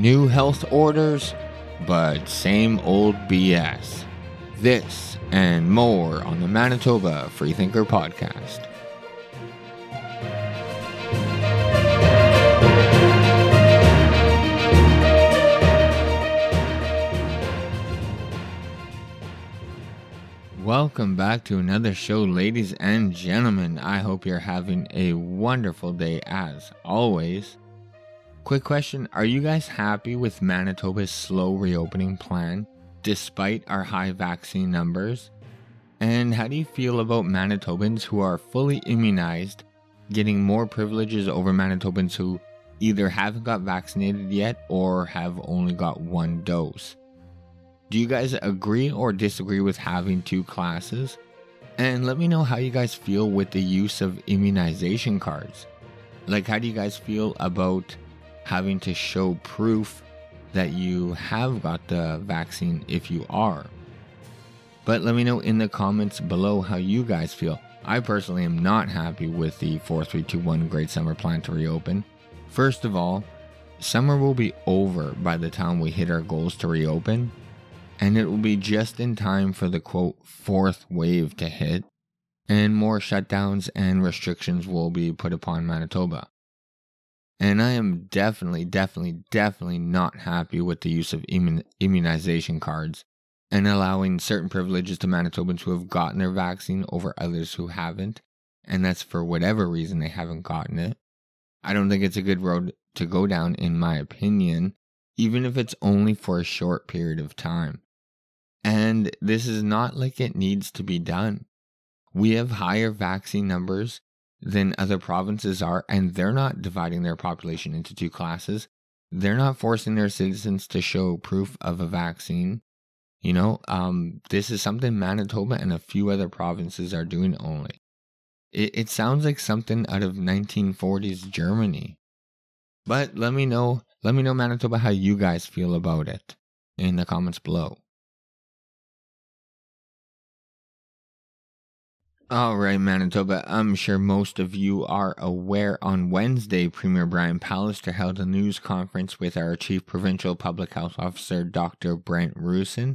New health orders, but same old BS. This and more on the Manitoba Freethinker podcast. Welcome back to another show, ladies and gentlemen. I hope you're having a wonderful day as always. Quick question Are you guys happy with Manitoba's slow reopening plan despite our high vaccine numbers? And how do you feel about Manitobans who are fully immunized getting more privileges over Manitobans who either haven't got vaccinated yet or have only got one dose? Do you guys agree or disagree with having two classes? And let me know how you guys feel with the use of immunization cards. Like, how do you guys feel about having to show proof that you have got the vaccine if you are? But let me know in the comments below how you guys feel. I personally am not happy with the 4321 Great Summer Plan to reopen. First of all, summer will be over by the time we hit our goals to reopen and it will be just in time for the quote fourth wave to hit, and more shutdowns and restrictions will be put upon Manitoba. And I am definitely, definitely, definitely not happy with the use of immun- immunization cards and allowing certain privileges to Manitobans who have gotten their vaccine over others who haven't, and that's for whatever reason they haven't gotten it. I don't think it's a good road to go down, in my opinion, even if it's only for a short period of time. And this is not like it needs to be done. We have higher vaccine numbers than other provinces are, and they're not dividing their population into two classes. They're not forcing their citizens to show proof of a vaccine. You know, um, this is something Manitoba and a few other provinces are doing only. It, it sounds like something out of 1940s Germany. But let me know, let me know, Manitoba, how you guys feel about it in the comments below. All right, Manitoba. I'm sure most of you are aware on Wednesday, Premier Brian Pallister held a news conference with our Chief Provincial Public Health Officer, Dr. Brent Roussin,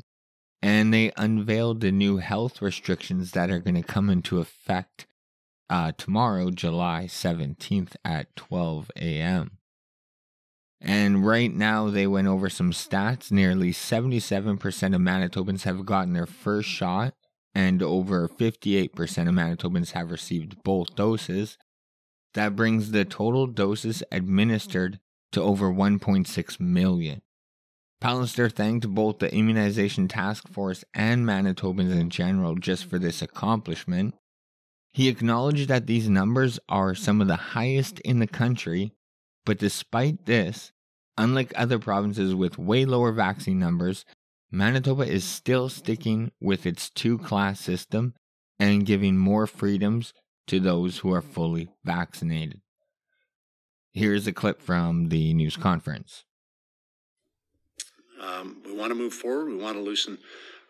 and they unveiled the new health restrictions that are going to come into effect uh, tomorrow, July 17th at 12 a.m. And right now, they went over some stats. Nearly 77% of Manitobans have gotten their first shot and over 58% of Manitobans have received both doses. That brings the total doses administered to over 1.6 million. Pallister thanked both the Immunization Task Force and Manitobans in general just for this accomplishment. He acknowledged that these numbers are some of the highest in the country, but despite this, unlike other provinces with way lower vaccine numbers, Manitoba is still sticking with its two class system and giving more freedoms to those who are fully vaccinated. Here's a clip from the news conference. Um, we want to move forward. We want to loosen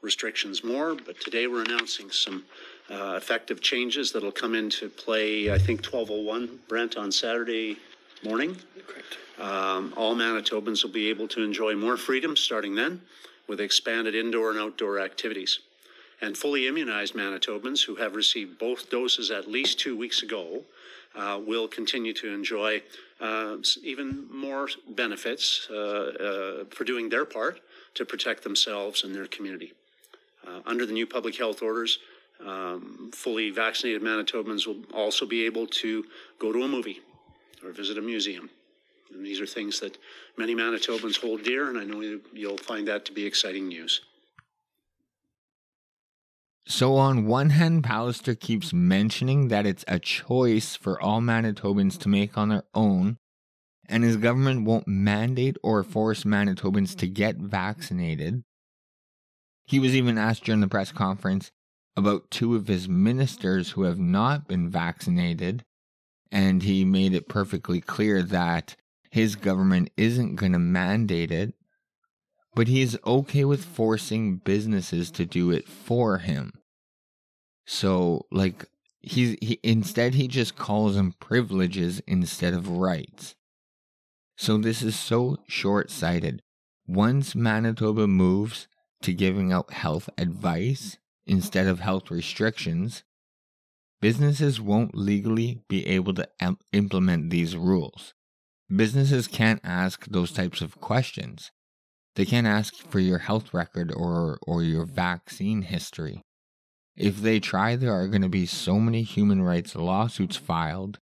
restrictions more, but today we're announcing some uh, effective changes that'll come into play, I think 1201, Brent, on Saturday morning. Correct. Um, all Manitobans will be able to enjoy more freedom starting then with expanded indoor and outdoor activities. And fully immunized Manitobans who have received both doses at least two weeks ago uh, will continue to enjoy uh, even more benefits uh, uh, for doing their part to protect themselves and their community. Uh, under the new public health orders, um, fully vaccinated Manitobans will also be able to go to a movie or visit a museum. And these are things that many Manitobans hold dear, and I know you'll find that to be exciting news. So, on one hand, Pallister keeps mentioning that it's a choice for all Manitobans to make on their own, and his government won't mandate or force Manitobans to get vaccinated. He was even asked during the press conference about two of his ministers who have not been vaccinated, and he made it perfectly clear that his government isn't going to mandate it, but he's okay with forcing businesses to do it for him. So, like, he's he instead he just calls them privileges instead of rights. So this is so short sighted. Once Manitoba moves to giving out health advice instead of health restrictions, businesses won't legally be able to em- implement these rules. Businesses can't ask those types of questions. They can't ask for your health record or, or your vaccine history. If they try, there are going to be so many human rights lawsuits filed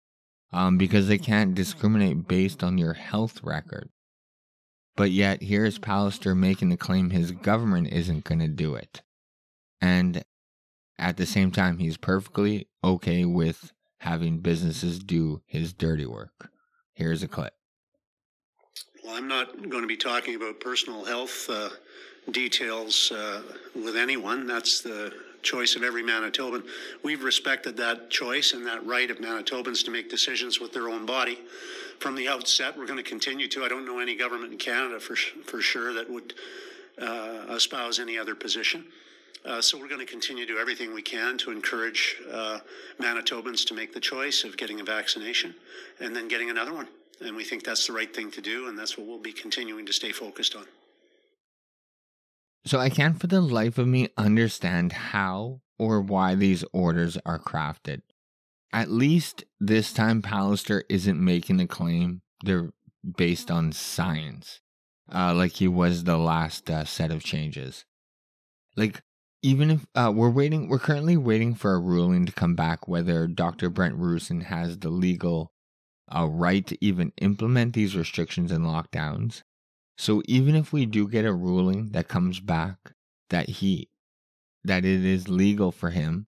um, because they can't discriminate based on your health record. But yet, here's Pallister making the claim his government isn't going to do it. And at the same time, he's perfectly okay with having businesses do his dirty work. Here's a clip. Well, I'm not going to be talking about personal health uh, details uh, with anyone. That's the choice of every Manitoban. We've respected that choice and that right of Manitobans to make decisions with their own body. From the outset, we're going to continue to. I don't know any government in Canada for, for sure that would uh, espouse any other position. Uh, so we're going to continue to do everything we can to encourage uh, Manitobans to make the choice of getting a vaccination and then getting another one. And we think that's the right thing to do, and that's what we'll be continuing to stay focused on. So I can't for the life of me understand how or why these orders are crafted. At least this time, Pallister isn't making the claim they're based on science, uh, like he was the last uh, set of changes. Like, even if uh, we're waiting, we're currently waiting for a ruling to come back whether Dr. Brent Roussin has the legal uh, right to even implement these restrictions and lockdowns. So even if we do get a ruling that comes back that he that it is legal for him,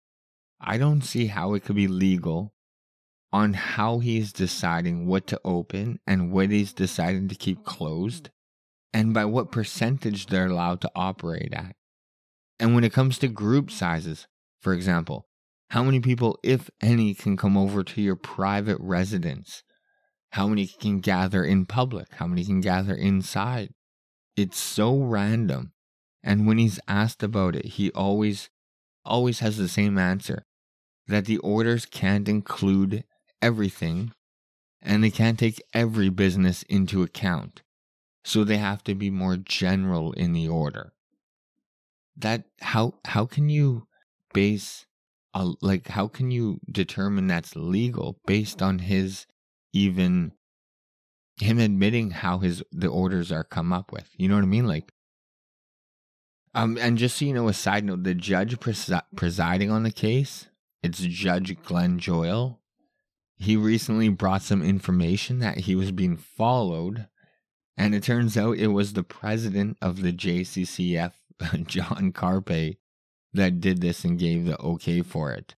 I don't see how it could be legal on how he's deciding what to open and what he's deciding to keep closed and by what percentage they're allowed to operate at. And when it comes to group sizes, for example, how many people, if any, can come over to your private residence? how many can gather in public, how many can gather inside. It's so random. And when he's asked about it, he always always has the same answer that the orders can't include everything and they can't take every business into account. So they have to be more general in the order. That how how can you base a, like how can you determine that's legal based on his even him admitting how his the orders are come up with. You know what I mean? Like, um, and just so you know, a side note: the judge presi- presiding on the case, it's Judge Glenn Joyal. He recently brought some information that he was being followed, and it turns out it was the president of the JCCF, John Carpay, that did this and gave the okay for it.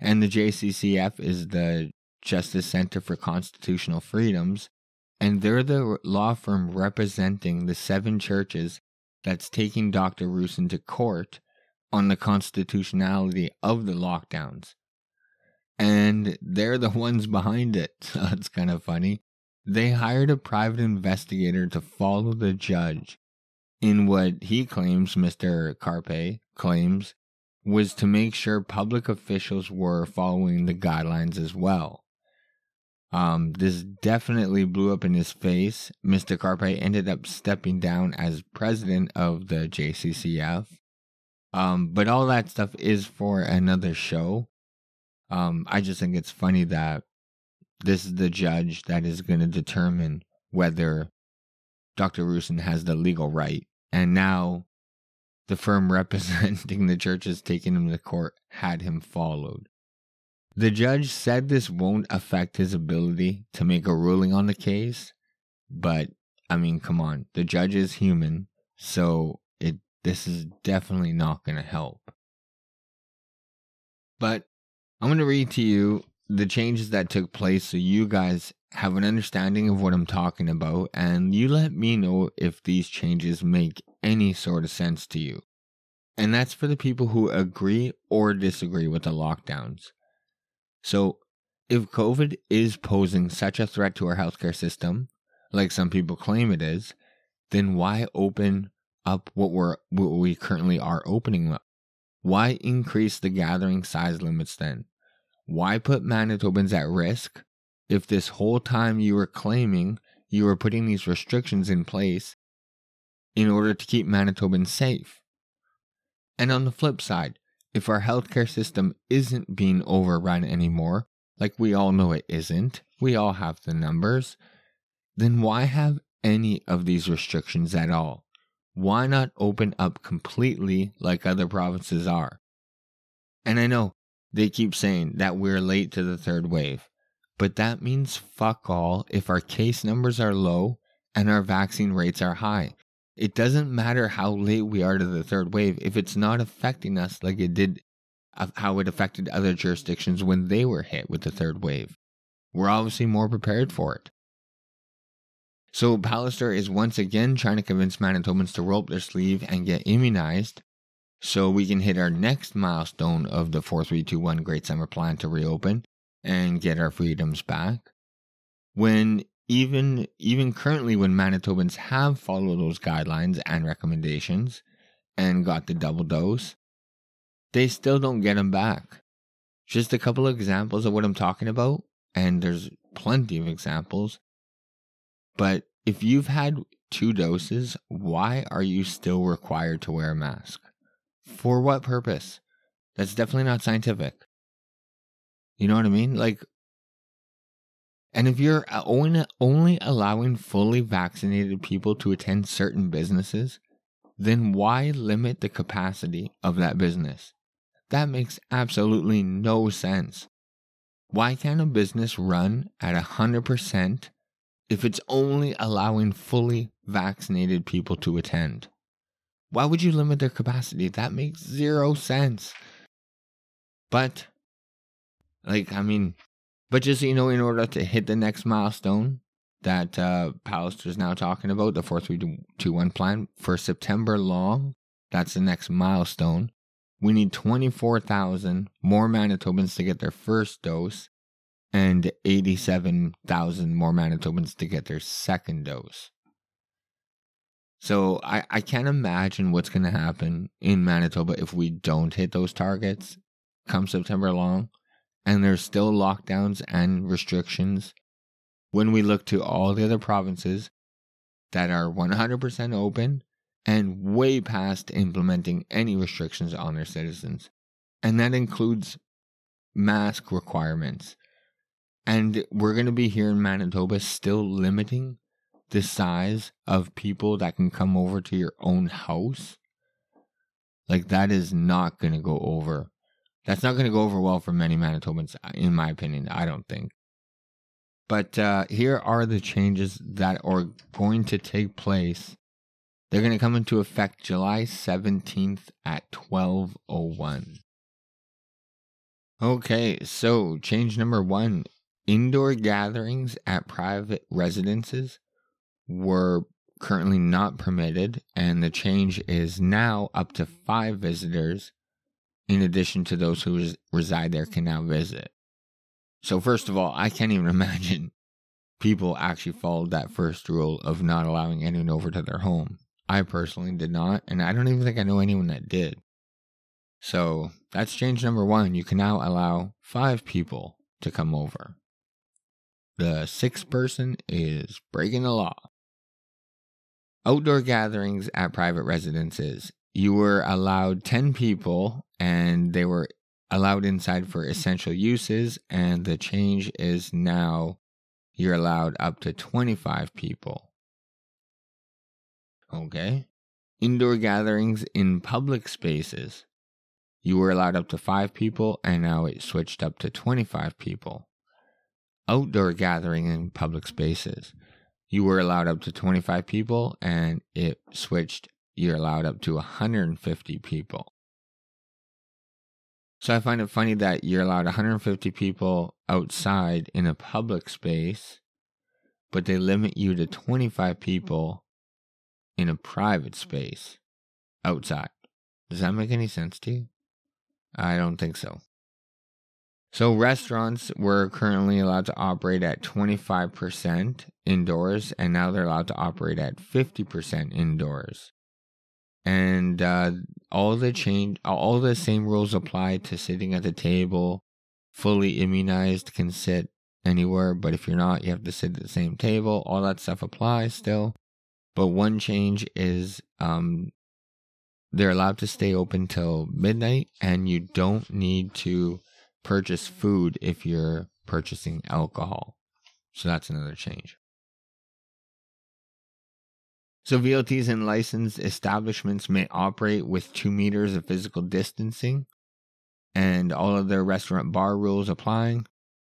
And the JCCF is the Justice Center for Constitutional Freedoms, and they're the law firm representing the seven churches that's taking Dr. Roussin to court on the constitutionality of the lockdowns. And they're the ones behind it. So it's kind of funny. They hired a private investigator to follow the judge in what he claims, Mr. Carpay claims, was to make sure public officials were following the guidelines as well. Um, this definitely blew up in his face. Mr. Carpay ended up stepping down as president of the JCCF. Um, but all that stuff is for another show. Um, I just think it's funny that this is the judge that is going to determine whether Dr. Roussin has the legal right. And now the firm representing the churches taking him to court had him followed. The judge said this won't affect his ability to make a ruling on the case, but I mean, come on, the judge is human, so it this is definitely not going to help. But I'm going to read to you the changes that took place so you guys have an understanding of what I'm talking about and you let me know if these changes make any sort of sense to you. And that's for the people who agree or disagree with the lockdowns. So, if COVID is posing such a threat to our healthcare system, like some people claim it is, then why open up what we're what we currently are opening up? Why increase the gathering size limits then? Why put Manitobans at risk if this whole time you were claiming you were putting these restrictions in place in order to keep Manitobans safe. And on the flip side, if our healthcare system isn't being overrun anymore, like we all know it isn't, we all have the numbers, then why have any of these restrictions at all? Why not open up completely like other provinces are? And I know they keep saying that we're late to the third wave, but that means fuck all if our case numbers are low and our vaccine rates are high. It doesn't matter how late we are to the third wave if it's not affecting us like it did how it affected other jurisdictions when they were hit with the third wave. We're obviously more prepared for it. So Pallister is once again trying to convince Manitobans to roll up their sleeve and get immunized so we can hit our next milestone of the 4321 Great Summer Plan to reopen and get our freedoms back. When even even currently when Manitobans have followed those guidelines and recommendations and got the double dose, they still don't get them back. Just a couple of examples of what I'm talking about, and there's plenty of examples. But if you've had two doses, why are you still required to wear a mask? For what purpose? That's definitely not scientific. You know what I mean? Like, and if you're uh, only, only allowing fully vaccinated people to attend certain businesses, then why limit the capacity of that business? That makes absolutely no sense. Why can't a business run at 100% if it's only allowing fully vaccinated people to attend? Why would you limit their capacity? That makes zero sense. But, like, I mean, but just, you know, in order to hit the next milestone that uh, is now talking about, the 4321 plan for September long, that's the next milestone. We need 24,000 more Manitobans to get their first dose and 87,000 more Manitobans to get their second dose. So I, I can't imagine what's going to happen in Manitoba if we don't hit those targets come September long and there's still lockdowns and restrictions when we look to all the other provinces that are 100% open and way past implementing any restrictions on their citizens. And that includes mask requirements. And we're going to be here in Manitoba still limiting the size of people that can come over to your own house, like that is not going to go over. That's not going to go over well for many Manitobans, in my opinion. I don't think. But uh, here are the changes that are going to take place. They're going to come into effect July 17th at 12:01. Okay, so change number 1, indoor gatherings at private residences were currently not permitted, and the change is now up to five visitors, in addition to those who res- reside there can now visit. So, first of all, I can't even imagine people actually followed that first rule of not allowing anyone over to their home. I personally did not, and I don't even think I know anyone that did. So, that's change number one. You can now allow five people to come over. The sixth person is breaking the law outdoor gatherings at private residences. You were allowed 10 people and they were allowed inside for essential uses. And the change is now you're allowed up to 25 people. Okay. Indoor gatherings in public spaces. You were allowed up to five people, and now it switched up to 25 people. Outdoor gathering in public spaces you were allowed up to 25 people and it switched you're allowed up to 150 people. So i find it funny that you're allowed 150 people outside in a public space but they limit you to 25 people in a private space outside. Does that make any sense to you? I don't think so. So restaurants were currently allowed to operate at 25% indoors, and now they're allowed to operate at 50% indoors. And uh, all the change, all the same rules apply to sitting at the table. Fully immunized can sit anywhere. But if you're not, you have to sit at the same table. All that stuff applies still. But one change is um, they're allowed to stay open till midnight, and you don't need to purchase food if you're purchasing alcohol. So that's another change. So VLTs and licensed establishments may operate with two meters of physical distancing and all of their restaurant bar rules applying.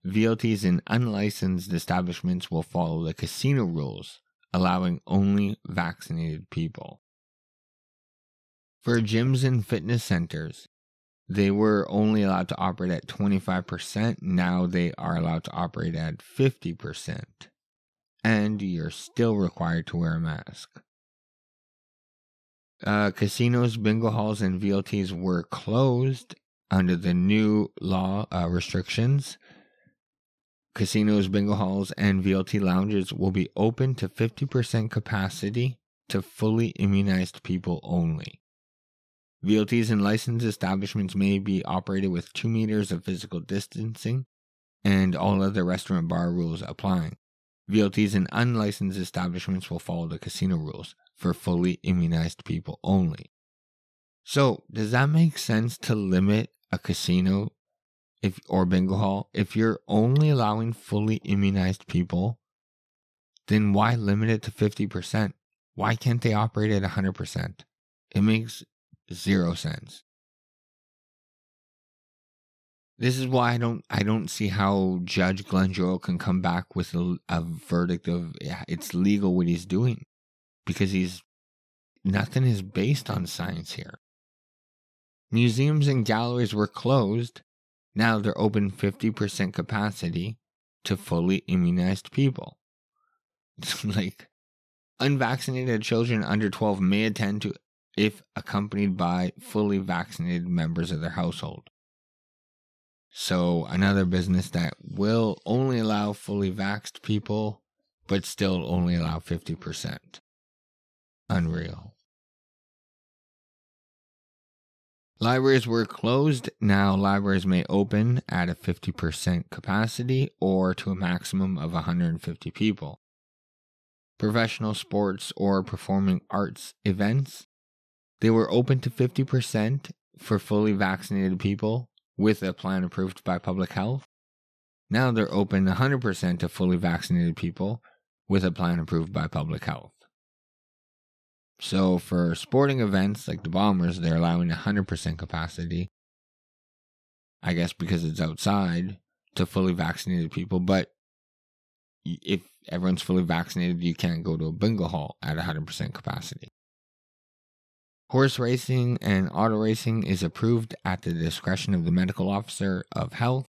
VLTs and unlicensed establishments will follow the casino rules, allowing only vaccinated people. For gyms and fitness centers, they were only allowed to operate at 25%. Now they are allowed to operate at 50%. And you're still required to wear a mask. Uh, casinos, bingo halls, and VLTs were closed under the new law uh, restrictions. Casinos, bingo halls, and VLT lounges will be open to 50% capacity to fully immunized people only. VLTs and licensed establishments may be operated with two meters of physical distancing and all other restaurant bar rules applying. VLTs and unlicensed establishments will follow the casino rules for fully immunized people only. So, does that make sense to limit a casino if or bingo hall if you're only allowing fully immunized people? Then why limit it to 50%? Why can't they operate at 100%? It makes Zero sense. This is why I don't I don't see how Judge Glenn Joyal can come back with a, a verdict of it's legal what he's doing because he's nothing is based on science here. Museums and galleries were closed. Now they're open 50% capacity to fully immunized people. like unvaccinated children under 12 may attend to if accompanied by fully vaccinated members of their household. So, another business that will only allow fully vaxxed people, but still only allow 50%. Unreal. Libraries were closed. Now, libraries may open at a 50% capacity or to a maximum of 150 people. Professional sports or performing arts events they were open to 50% for fully vaccinated people with a plan approved by public health. Now they're open 100% to fully vaccinated people with a plan approved by public health. So for sporting events like the Bombers, they're allowing 100% capacity. I guess because it's outside to fully vaccinated people, but if everyone's fully vaccinated, you can't go to a bingo hall at 100% capacity. Horse racing and auto racing is approved at the discretion of the medical officer of health.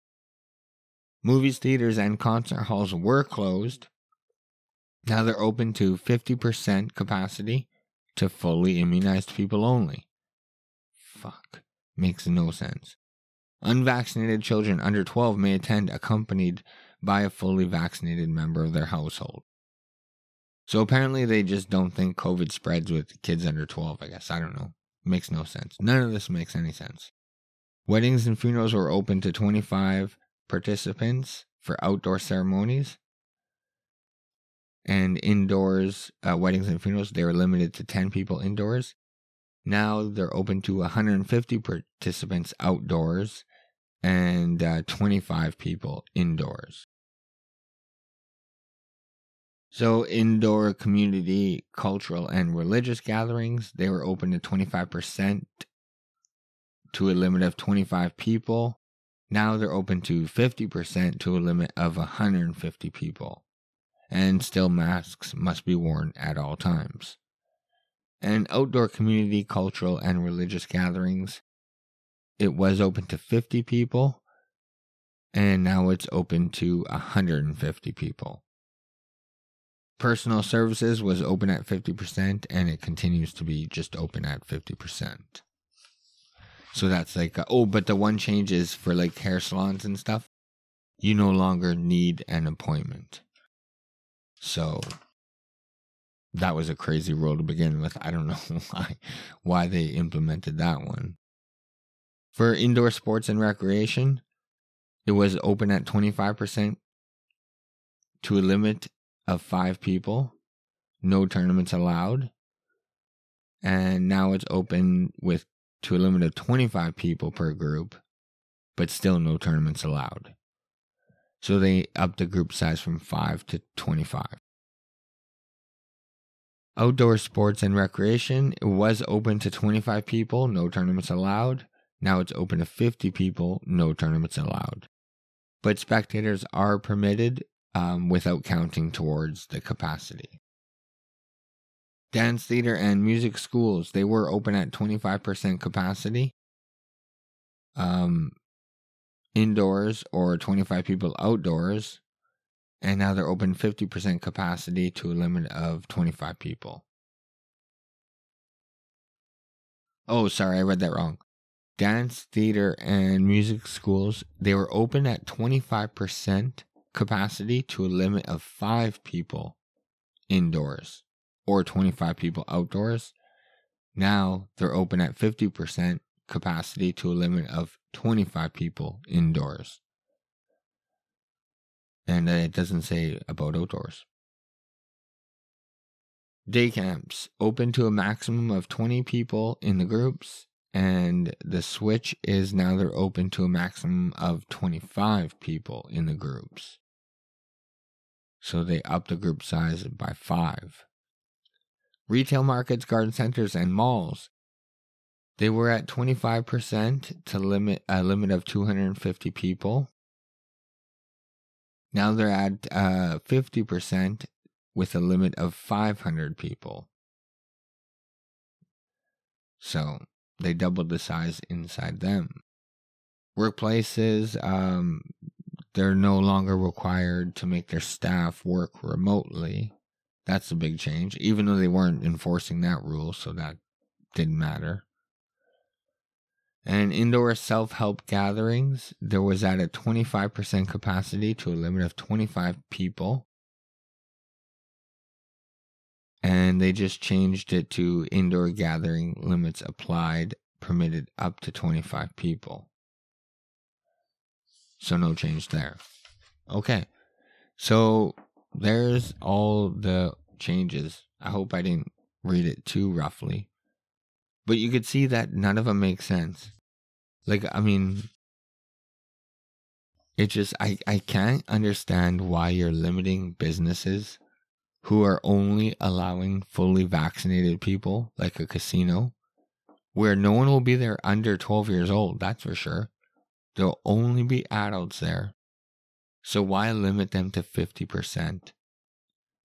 Movies, theaters, and concert halls were closed. Now they're open to 50% capacity to fully immunized people only. Fuck. Makes no sense. Unvaccinated children under 12 may attend accompanied by a fully vaccinated member of their household. So apparently they just don't think COVID spreads with kids under 12, I guess. I don't know. Makes no sense. None of this makes any sense. Weddings and funerals were open to 25 participants for outdoor ceremonies. And indoors, uh, weddings and funerals, they were limited to 10 people indoors. Now they're open to 150 participants outdoors and uh, 25 people indoors. So, indoor community, cultural, and religious gatherings, they were open to 25% to a limit of 25 people. Now they're open to 50% to a limit of 150 people. And still, masks must be worn at all times. And outdoor community, cultural, and religious gatherings, it was open to 50 people. And now it's open to 150 people. Personal services was open at 50% and it continues to be just open at 50%. So that's like, uh, oh, but the one change is for like hair salons and stuff, you no longer need an appointment. So that was a crazy rule to begin with. I don't know why why they implemented that one. For indoor sports and recreation, it was open at 25% to a limit of five people, no tournaments allowed. And now it's open with to a limit of 25 people per group, but still no tournaments allowed. So they upped the group size from 5 to 25. Outdoor sports and recreation it was open to 25 people, no tournaments allowed. Now it's open to 50 people, no tournaments allowed. But spectators are permitted um, without counting towards the capacity. Dance theater and music schools, they were open at 25% capacity. Um, indoors or 25 people outdoors. And now they're open 50% capacity to a limit of 25 people. Oh, sorry, I read that wrong. Dance, theater, and music schools, they were open at 25% capacity to a limit of five people indoors or 25 people outdoors. Now they're open at 50% capacity to a limit of 25 people indoors. And it doesn't say about outdoors. Day camps open to a maximum of 20 people in the groups, and the switch is now they're open to a maximum of 25 people in the groups. So they upped the group size by five. Retail markets, garden centers, and malls they were at 25% to limit a limit of 250 people. Now they're at uh, 50% with a limit of 500 people. So they doubled the size inside them. Workplaces, um, they're no longer required to make their staff work remotely. That's a big change, even though they weren't enforcing that rule, so that didn't matter. And indoor self help gatherings, there was at a 25% capacity to a limit of 25 people. And they just changed it to indoor gathering limits applied, permitted up to 25 people. So no change there. Okay. So there's all the changes. I hope I didn't read it too roughly. But you could see that none of them make sense. Like, I mean, it just, I, I can't understand why you're limiting businesses who are only allowing fully vaccinated people, like a casino, where no one will be there under 12 years old, that's for sure. There'll only be adults there. So why limit them to 50%?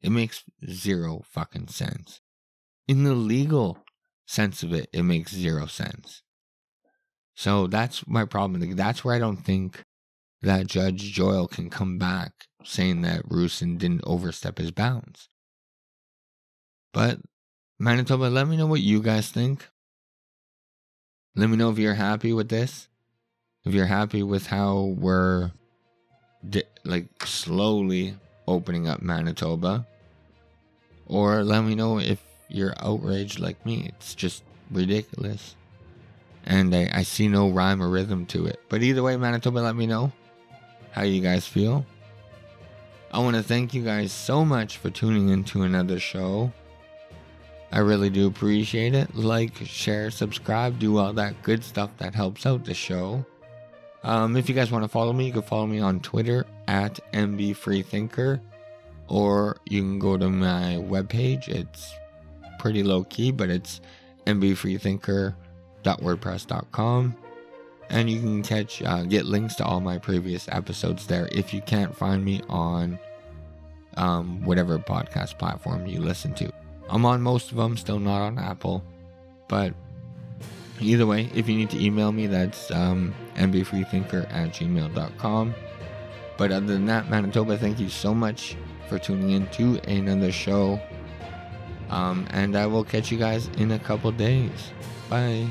It makes zero fucking sense. In the legal sense of it, it makes zero sense. So that's my problem. That's where I don't think that Judge Joyal can come back saying that Roussin didn't overstep his bounds. But Manitoba, let me know what you guys think. Let me know if you're happy with this. If you're happy with how we're di- like slowly opening up Manitoba. Or let me know if you're outraged like me. It's just ridiculous. And I, I see no rhyme or rhythm to it. But either way, Manitoba, let me know how you guys feel. I want to thank you guys so much for tuning into another show. I really do appreciate it. Like, share, subscribe, do all that good stuff that helps out the show. Um, if you guys want to follow me, you can follow me on Twitter at MBFreeThinker, or you can go to my webpage. It's pretty low key, but it's mbfreethinker.wordpress.com. And you can catch, uh, get links to all my previous episodes there if you can't find me on um, whatever podcast platform you listen to. I'm on most of them, still not on Apple. But either way, if you need to email me, that's um, mbfreethinker at gmail.com. But other than that, Manitoba, thank you so much for tuning in to another show. Um, and I will catch you guys in a couple days. Bye.